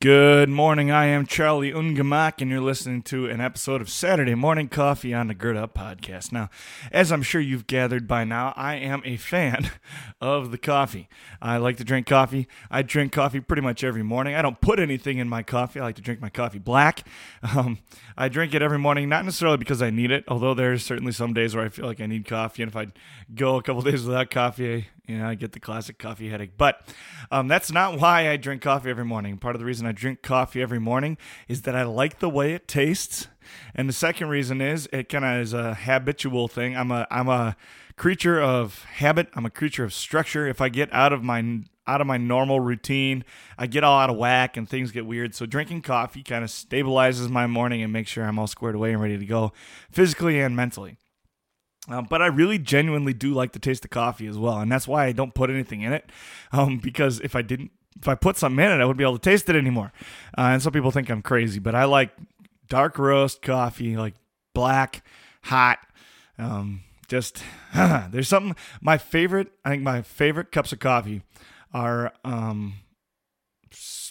Good morning. I am Charlie Ungamak, and you're listening to an episode of Saturday Morning Coffee on the Gird Up Podcast. Now, as I'm sure you've gathered by now, I am a fan of the coffee. I like to drink coffee. I drink coffee pretty much every morning. I don't put anything in my coffee. I like to drink my coffee black. Um, I drink it every morning, not necessarily because I need it, although there's certainly some days where I feel like I need coffee, and if I go a couple days without coffee, you know, I get the classic coffee headache. But um, that's not why I drink coffee every morning. Part of the reason I drink coffee every morning is that I like the way it tastes. And the second reason is it kind of is a habitual thing. I'm a I'm a creature of habit. I'm a creature of structure. If I get out of my out of my normal routine, I get all out of whack and things get weird. So drinking coffee kind of stabilizes my morning and makes sure I'm all squared away and ready to go physically and mentally. Um, but I really genuinely do like the taste of coffee as well, and that's why I don't put anything in it. Um, because if I didn't, if I put something in it, I wouldn't be able to taste it anymore. Uh, and some people think I'm crazy, but I like dark roast coffee, like black, hot. Um, just there's something. My favorite, I think, my favorite cups of coffee are um,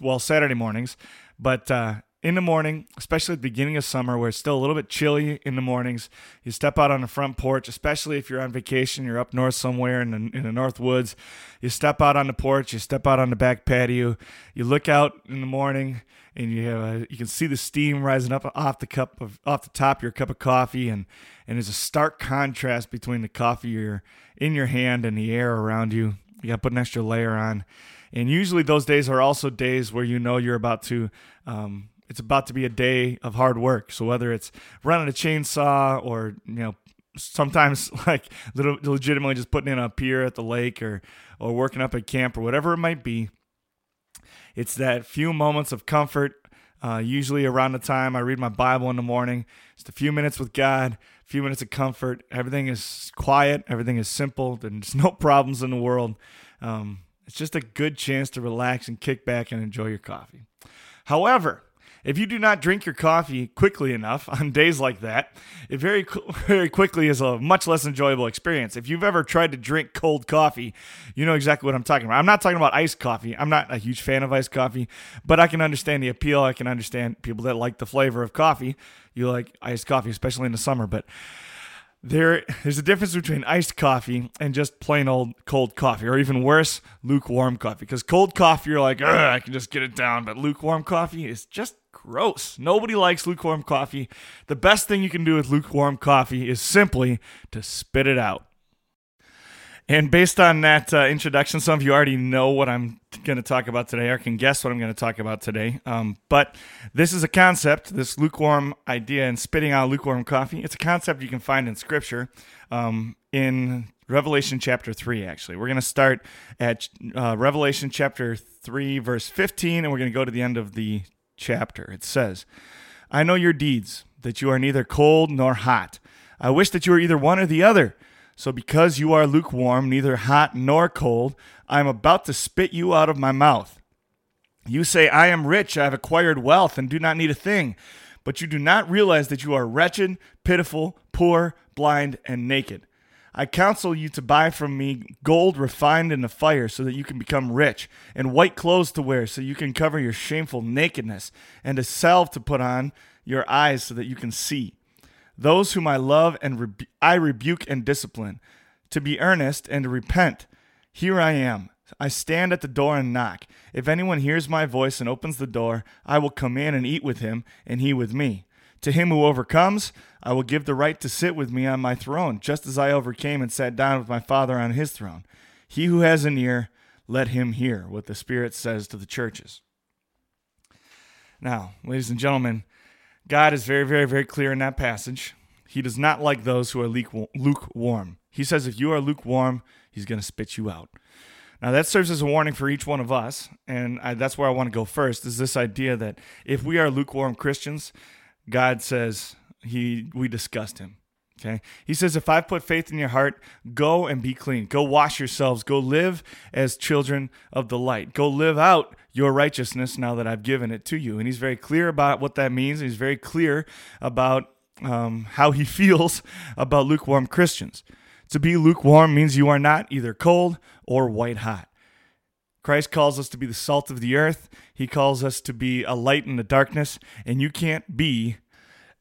well Saturday mornings, but uh, in the morning, especially at the beginning of summer where it's still a little bit chilly in the mornings, you step out on the front porch, especially if you're on vacation, you're up north somewhere in the, in the north woods. You step out on the porch, you step out on the back patio, you look out in the morning, and you uh, you can see the steam rising up off the cup of off the top of your cup of coffee, and and there's a stark contrast between the coffee you're in your hand and the air around you. You got to put an extra layer on. And usually those days are also days where you know you're about to um, it's about to be a day of hard work. So whether it's running a chainsaw or you know sometimes like legitimately just putting in a pier at the lake or or working up at camp or whatever it might be, it's that few moments of comfort. Uh, usually around the time I read my Bible in the morning, just a few minutes with God, a few minutes of comfort. Everything is quiet, everything is simple. There's no problems in the world. Um, it's just a good chance to relax and kick back and enjoy your coffee. However, if you do not drink your coffee quickly enough on days like that, it very very quickly is a much less enjoyable experience. If you've ever tried to drink cold coffee, you know exactly what I'm talking about. I'm not talking about iced coffee. I'm not a huge fan of iced coffee, but I can understand the appeal. I can understand people that like the flavor of coffee. You like iced coffee, especially in the summer, but there there's a difference between iced coffee and just plain old cold coffee or even worse lukewarm coffee. Because cold coffee you're like i can just get it down but lukewarm coffee is just gross. Nobody likes lukewarm coffee. The best thing you can do with lukewarm coffee is simply to spit it out and based on that uh, introduction, some of you already know what I'm going to talk about today, or can guess what I'm going to talk about today. Um, but this is a concept, this lukewarm idea and spitting out lukewarm coffee. It's a concept you can find in Scripture um, in Revelation chapter 3, actually. We're going to start at uh, Revelation chapter 3, verse 15, and we're going to go to the end of the chapter. It says, I know your deeds, that you are neither cold nor hot. I wish that you were either one or the other. So because you are lukewarm, neither hot nor cold, I am about to spit you out of my mouth. You say, I am rich, I have acquired wealth, and do not need a thing. But you do not realize that you are wretched, pitiful, poor, blind, and naked. I counsel you to buy from me gold refined in the fire so that you can become rich, and white clothes to wear so you can cover your shameful nakedness, and a salve to put on your eyes so that you can see. Those whom I love and rebu- I rebuke and discipline, to be earnest and to repent. Here I am. I stand at the door and knock. If anyone hears my voice and opens the door, I will come in and eat with him, and he with me. To him who overcomes, I will give the right to sit with me on my throne, just as I overcame and sat down with my Father on his throne. He who has an ear, let him hear what the Spirit says to the churches. Now, ladies and gentlemen, God is very, very, very clear in that passage. He does not like those who are lukewarm. He says, if you are lukewarm, he's going to spit you out. Now, that serves as a warning for each one of us. And I, that's where I want to go first is this idea that if we are lukewarm Christians, God says he we disgust him. Okay. He says, if I've put faith in your heart, go and be clean. Go wash yourselves. Go live as children of the light. Go live out your righteousness now that I've given it to you. And he's very clear about what that means. He's very clear about um, how he feels about lukewarm Christians. To be lukewarm means you are not either cold or white hot. Christ calls us to be the salt of the earth. He calls us to be a light in the darkness, and you can't be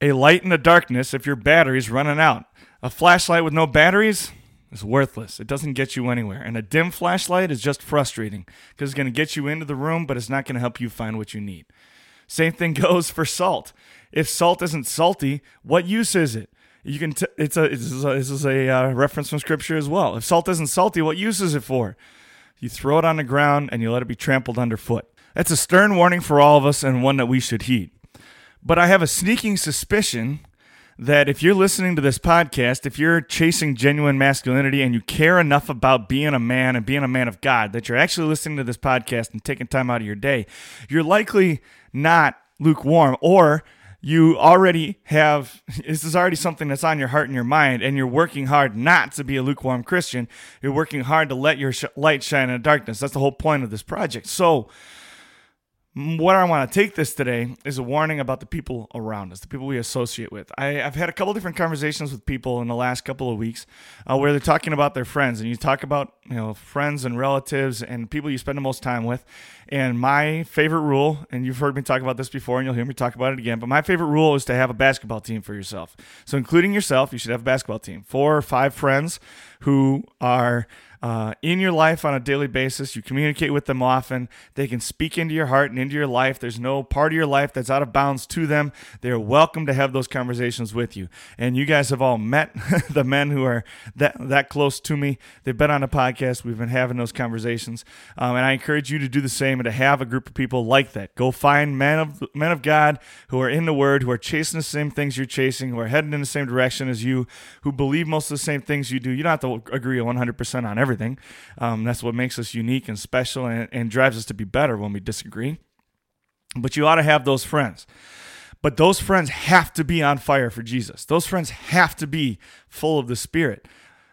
a light in the darkness if your battery's running out. A flashlight with no batteries is worthless. It doesn't get you anywhere. And a dim flashlight is just frustrating because it's going to get you into the room, but it's not going to help you find what you need. Same thing goes for salt. If salt isn't salty, what use is it? You can. T- it's a. This is a, this is a uh, reference from scripture as well. If salt isn't salty, what use is it for? You throw it on the ground and you let it be trampled underfoot. That's a stern warning for all of us and one that we should heed. But I have a sneaking suspicion that if you're listening to this podcast, if you're chasing genuine masculinity and you care enough about being a man and being a man of God, that you're actually listening to this podcast and taking time out of your day, you're likely not lukewarm or you already have this is already something that's on your heart and your mind and you're working hard not to be a lukewarm christian. You're working hard to let your sh- light shine in the darkness. That's the whole point of this project. So what I want to take this today is a warning about the people around us, the people we associate with. I, have had a couple different conversations with people in the last couple of weeks uh, where they're talking about their friends, and you talk about you know friends and relatives and people you spend the most time with. And my favorite rule, and you've heard me talk about this before, and you'll hear me talk about it again, but my favorite rule is to have a basketball team for yourself. So, including yourself, you should have a basketball team. Four or five friends who are uh, in your life on a daily basis. You communicate with them often. They can speak into your heart and into your life. There's no part of your life that's out of bounds to them. They're welcome to have those conversations with you. And you guys have all met the men who are that that close to me. They've been on a podcast. We've been having those conversations, um, and I encourage you to do the same and to have a group of people like that. Go find men of men of God who are in the Word, who are chasing the same things you're chasing, who are heading in the same direction as you, who believe most of the same things you do. You don't have to agree 100% on everything everything. Um, that's what makes us unique and special and, and drives us to be better when we disagree. But you ought to have those friends. But those friends have to be on fire for Jesus. Those friends have to be full of the Spirit.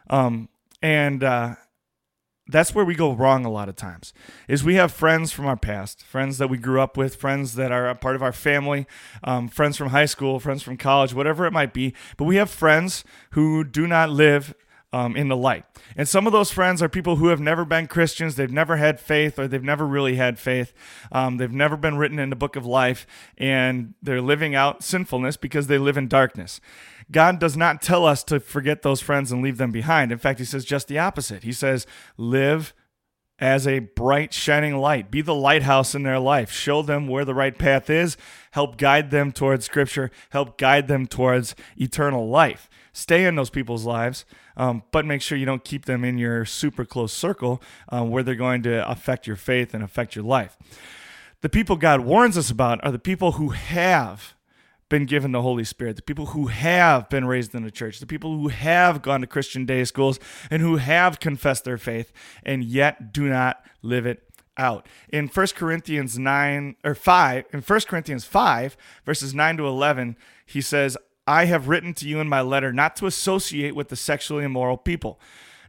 Um, and uh, that's where we go wrong a lot of times is we have friends from our past friends that we grew up with friends that are a part of our family um, friends from high school friends from college whatever it might be but we have friends who do not live um, in the light. And some of those friends are people who have never been Christians, they've never had faith, or they've never really had faith. Um, they've never been written in the book of life, and they're living out sinfulness because they live in darkness. God does not tell us to forget those friends and leave them behind. In fact, He says just the opposite. He says, live as a bright, shining light. Be the lighthouse in their life. Show them where the right path is. Help guide them towards Scripture. Help guide them towards eternal life. Stay in those people's lives um, but make sure you don't keep them in your super close circle um, where they're going to affect your faith and affect your life. The people God warns us about are the people who have been given the Holy Spirit, the people who have been raised in the church, the people who have gone to Christian day schools and who have confessed their faith and yet do not live it out. In 1 Corinthians 9 or 5, in 1 Corinthians 5 verses 9 to 11, he says, I have written to you in my letter not to associate with the sexually immoral people.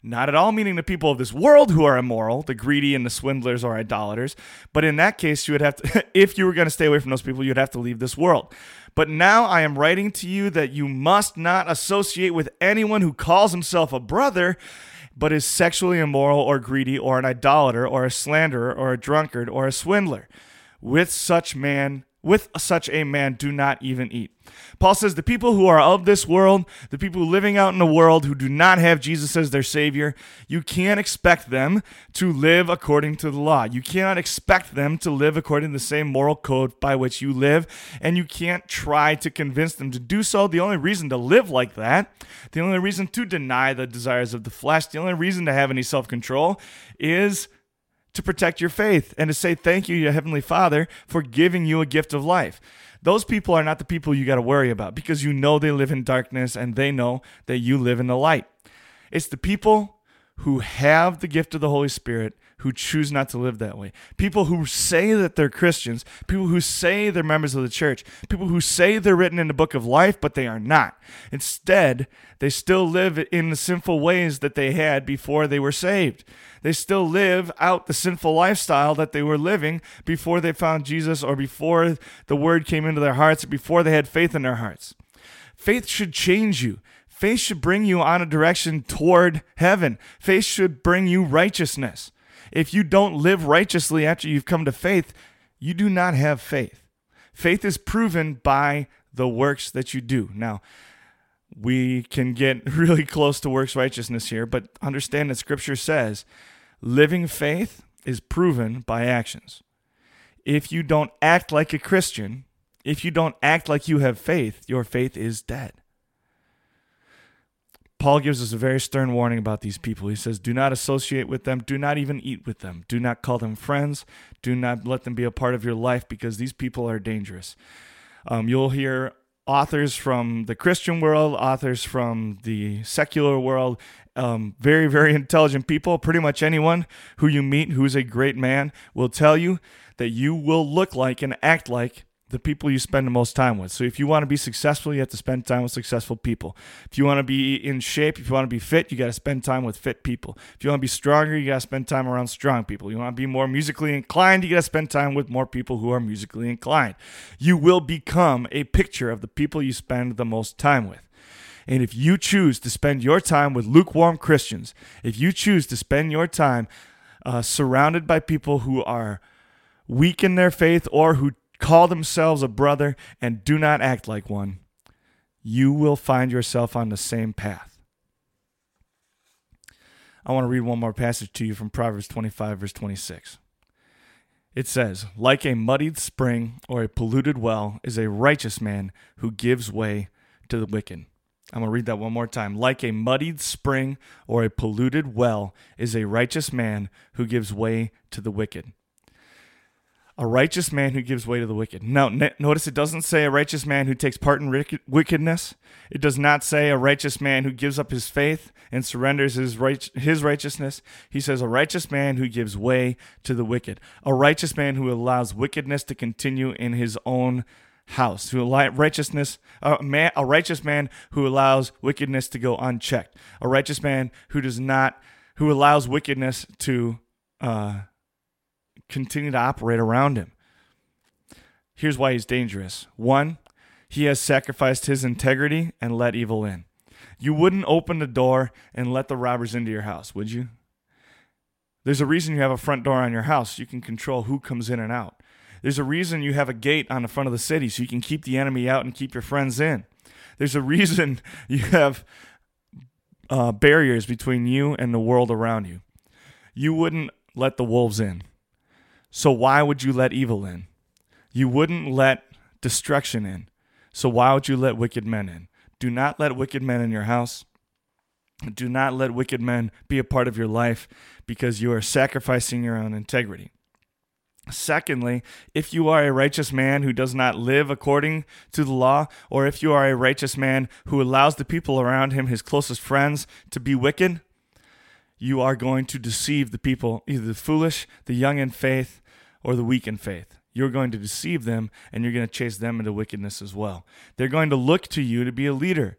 Not at all meaning the people of this world who are immoral, the greedy and the swindlers or idolaters. But in that case, you would have to, if you were going to stay away from those people, you'd have to leave this world. But now I am writing to you that you must not associate with anyone who calls himself a brother, but is sexually immoral or greedy or an idolater or a slanderer or a drunkard or a swindler. With such man with such a man do not even eat. Paul says the people who are of this world, the people living out in the world who do not have Jesus as their Savior, you can't expect them to live according to the law. You cannot expect them to live according to the same moral code by which you live, and you can't try to convince them to do so. The only reason to live like that, the only reason to deny the desires of the flesh, the only reason to have any self control is to protect your faith and to say thank you, your Heavenly Father, for giving you a gift of life. Those people are not the people you got to worry about because you know they live in darkness and they know that you live in the light. It's the people who have the gift of the Holy Spirit, who choose not to live that way. People who say that they're Christians, people who say they're members of the church, people who say they're written in the book of life, but they are not. Instead, they still live in the sinful ways that they had before they were saved. They still live out the sinful lifestyle that they were living before they found Jesus or before the word came into their hearts, before they had faith in their hearts. Faith should change you. Faith should bring you on a direction toward heaven. Faith should bring you righteousness. If you don't live righteously after you've come to faith, you do not have faith. Faith is proven by the works that you do. Now, we can get really close to works righteousness here, but understand that scripture says living faith is proven by actions. If you don't act like a Christian, if you don't act like you have faith, your faith is dead. Paul gives us a very stern warning about these people. He says, Do not associate with them. Do not even eat with them. Do not call them friends. Do not let them be a part of your life because these people are dangerous. Um, you'll hear authors from the Christian world, authors from the secular world, um, very, very intelligent people. Pretty much anyone who you meet who's a great man will tell you that you will look like and act like the people you spend the most time with. So if you want to be successful, you have to spend time with successful people. If you want to be in shape, if you want to be fit, you got to spend time with fit people. If you want to be stronger, you got to spend time around strong people. You want to be more musically inclined, you got to spend time with more people who are musically inclined. You will become a picture of the people you spend the most time with. And if you choose to spend your time with lukewarm Christians, if you choose to spend your time uh, surrounded by people who are weak in their faith or who call themselves a brother and do not act like one, you will find yourself on the same path. I want to read one more passage to you from Proverbs 25, verse 26. It says, Like a muddied spring or a polluted well is a righteous man who gives way to the wicked. I'm going to read that one more time. Like a muddied spring or a polluted well is a righteous man who gives way to the wicked a righteous man who gives way to the wicked. Now, notice it doesn't say a righteous man who takes part in wickedness. It does not say a righteous man who gives up his faith and surrenders his right, his righteousness. He says a righteous man who gives way to the wicked. A righteous man who allows wickedness to continue in his own house. Who righteousness a man a righteous man who allows wickedness to go unchecked. A righteous man who does not who allows wickedness to uh, continue to operate around him. Here's why he's dangerous. One, he has sacrificed his integrity and let evil in. You wouldn't open the door and let the robbers into your house, would you? There's a reason you have a front door on your house. You can control who comes in and out. There's a reason you have a gate on the front of the city so you can keep the enemy out and keep your friends in. There's a reason you have uh, barriers between you and the world around you. You wouldn't let the wolves in. So why would you let evil in? You wouldn't let destruction in. So why would you let wicked men in? Do not let wicked men in your house. Do not let wicked men be a part of your life because you are sacrificing your own integrity. Secondly, if you are a righteous man who does not live according to the law, or if you are a righteous man who allows the people around him, his closest friends, to be wicked, you are going to deceive the people, either the foolish, the young in faith, or the weak in faith. You're going to deceive them and you're going to chase them into wickedness as well. They're going to look to you to be a leader.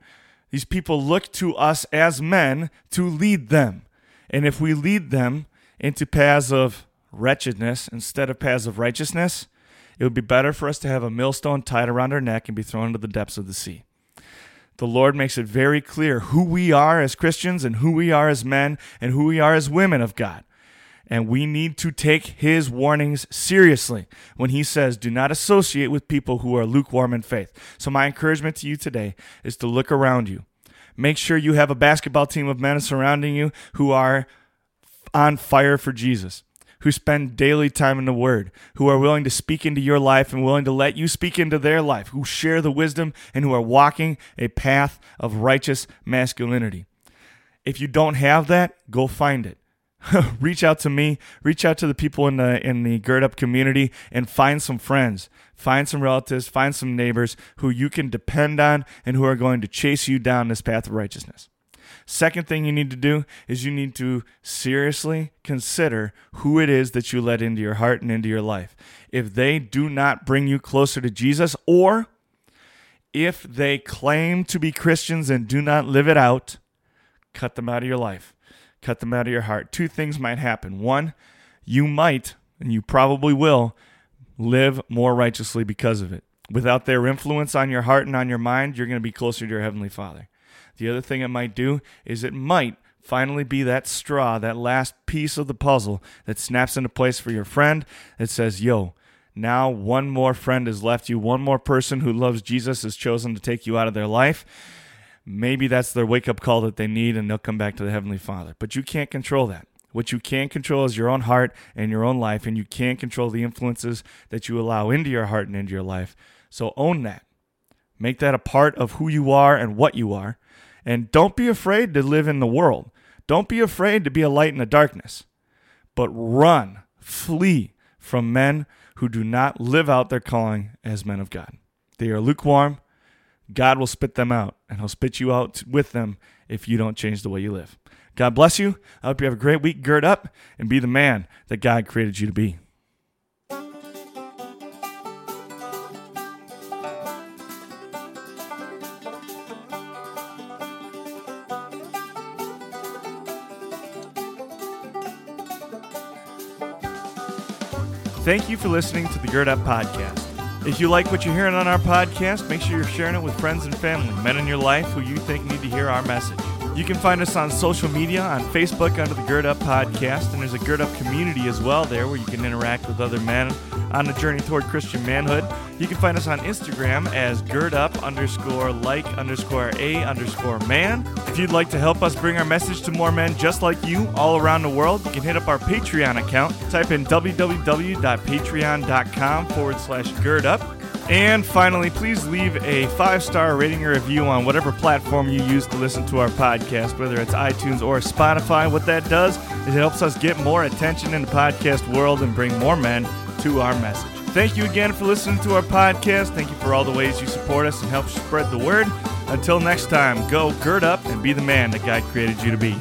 These people look to us as men to lead them. And if we lead them into paths of wretchedness instead of paths of righteousness, it would be better for us to have a millstone tied around our neck and be thrown into the depths of the sea. The Lord makes it very clear who we are as Christians and who we are as men and who we are as women of God. And we need to take his warnings seriously when he says, do not associate with people who are lukewarm in faith. So, my encouragement to you today is to look around you. Make sure you have a basketball team of men surrounding you who are on fire for Jesus, who spend daily time in the Word, who are willing to speak into your life and willing to let you speak into their life, who share the wisdom and who are walking a path of righteous masculinity. If you don't have that, go find it. reach out to me, reach out to the people in the in the Gird Up community and find some friends, find some relatives, find some neighbors who you can depend on and who are going to chase you down this path of righteousness. Second thing you need to do is you need to seriously consider who it is that you let into your heart and into your life. If they do not bring you closer to Jesus, or if they claim to be Christians and do not live it out, cut them out of your life, cut them out of your heart. Two things might happen. One, you might, and you probably will, live more righteously because of it. Without their influence on your heart and on your mind, you're going to be closer to your Heavenly Father. The other thing it might do is it might finally be that straw, that last piece of the puzzle that snaps into place for your friend that says, Yo, now one more friend has left you, one more person who loves Jesus has chosen to take you out of their life. Maybe that's their wake up call that they need and they'll come back to the Heavenly Father. But you can't control that. What you can control is your own heart and your own life, and you can't control the influences that you allow into your heart and into your life. So own that. Make that a part of who you are and what you are. And don't be afraid to live in the world. Don't be afraid to be a light in the darkness. But run, flee from men who do not live out their calling as men of God. They are lukewarm. God will spit them out, and He'll spit you out with them if you don't change the way you live. God bless you. I hope you have a great week. Gird up and be the man that God created you to be. Thank you for listening to the Gird Up Podcast. If you like what you're hearing on our podcast, make sure you're sharing it with friends and family, men in your life who you think need to hear our message. You can find us on social media on Facebook under the Gird Up Podcast, and there's a Gird Up community as well there where you can interact with other men on the journey toward Christian manhood. You can find us on Instagram as Gird Up underscore like underscore a underscore man. If you'd like to help us bring our message to more men just like you all around the world, you can hit up our Patreon account. Type in www.patreon.com forward slash girdup. And finally, please leave a five star rating or review on whatever platform you use to listen to our podcast, whether it's iTunes or Spotify. What that does is it helps us get more attention in the podcast world and bring more men to our message. Thank you again for listening to our podcast. Thank you for all the ways you support us and help spread the word. Until next time, go gird up and be the man that God created you to be.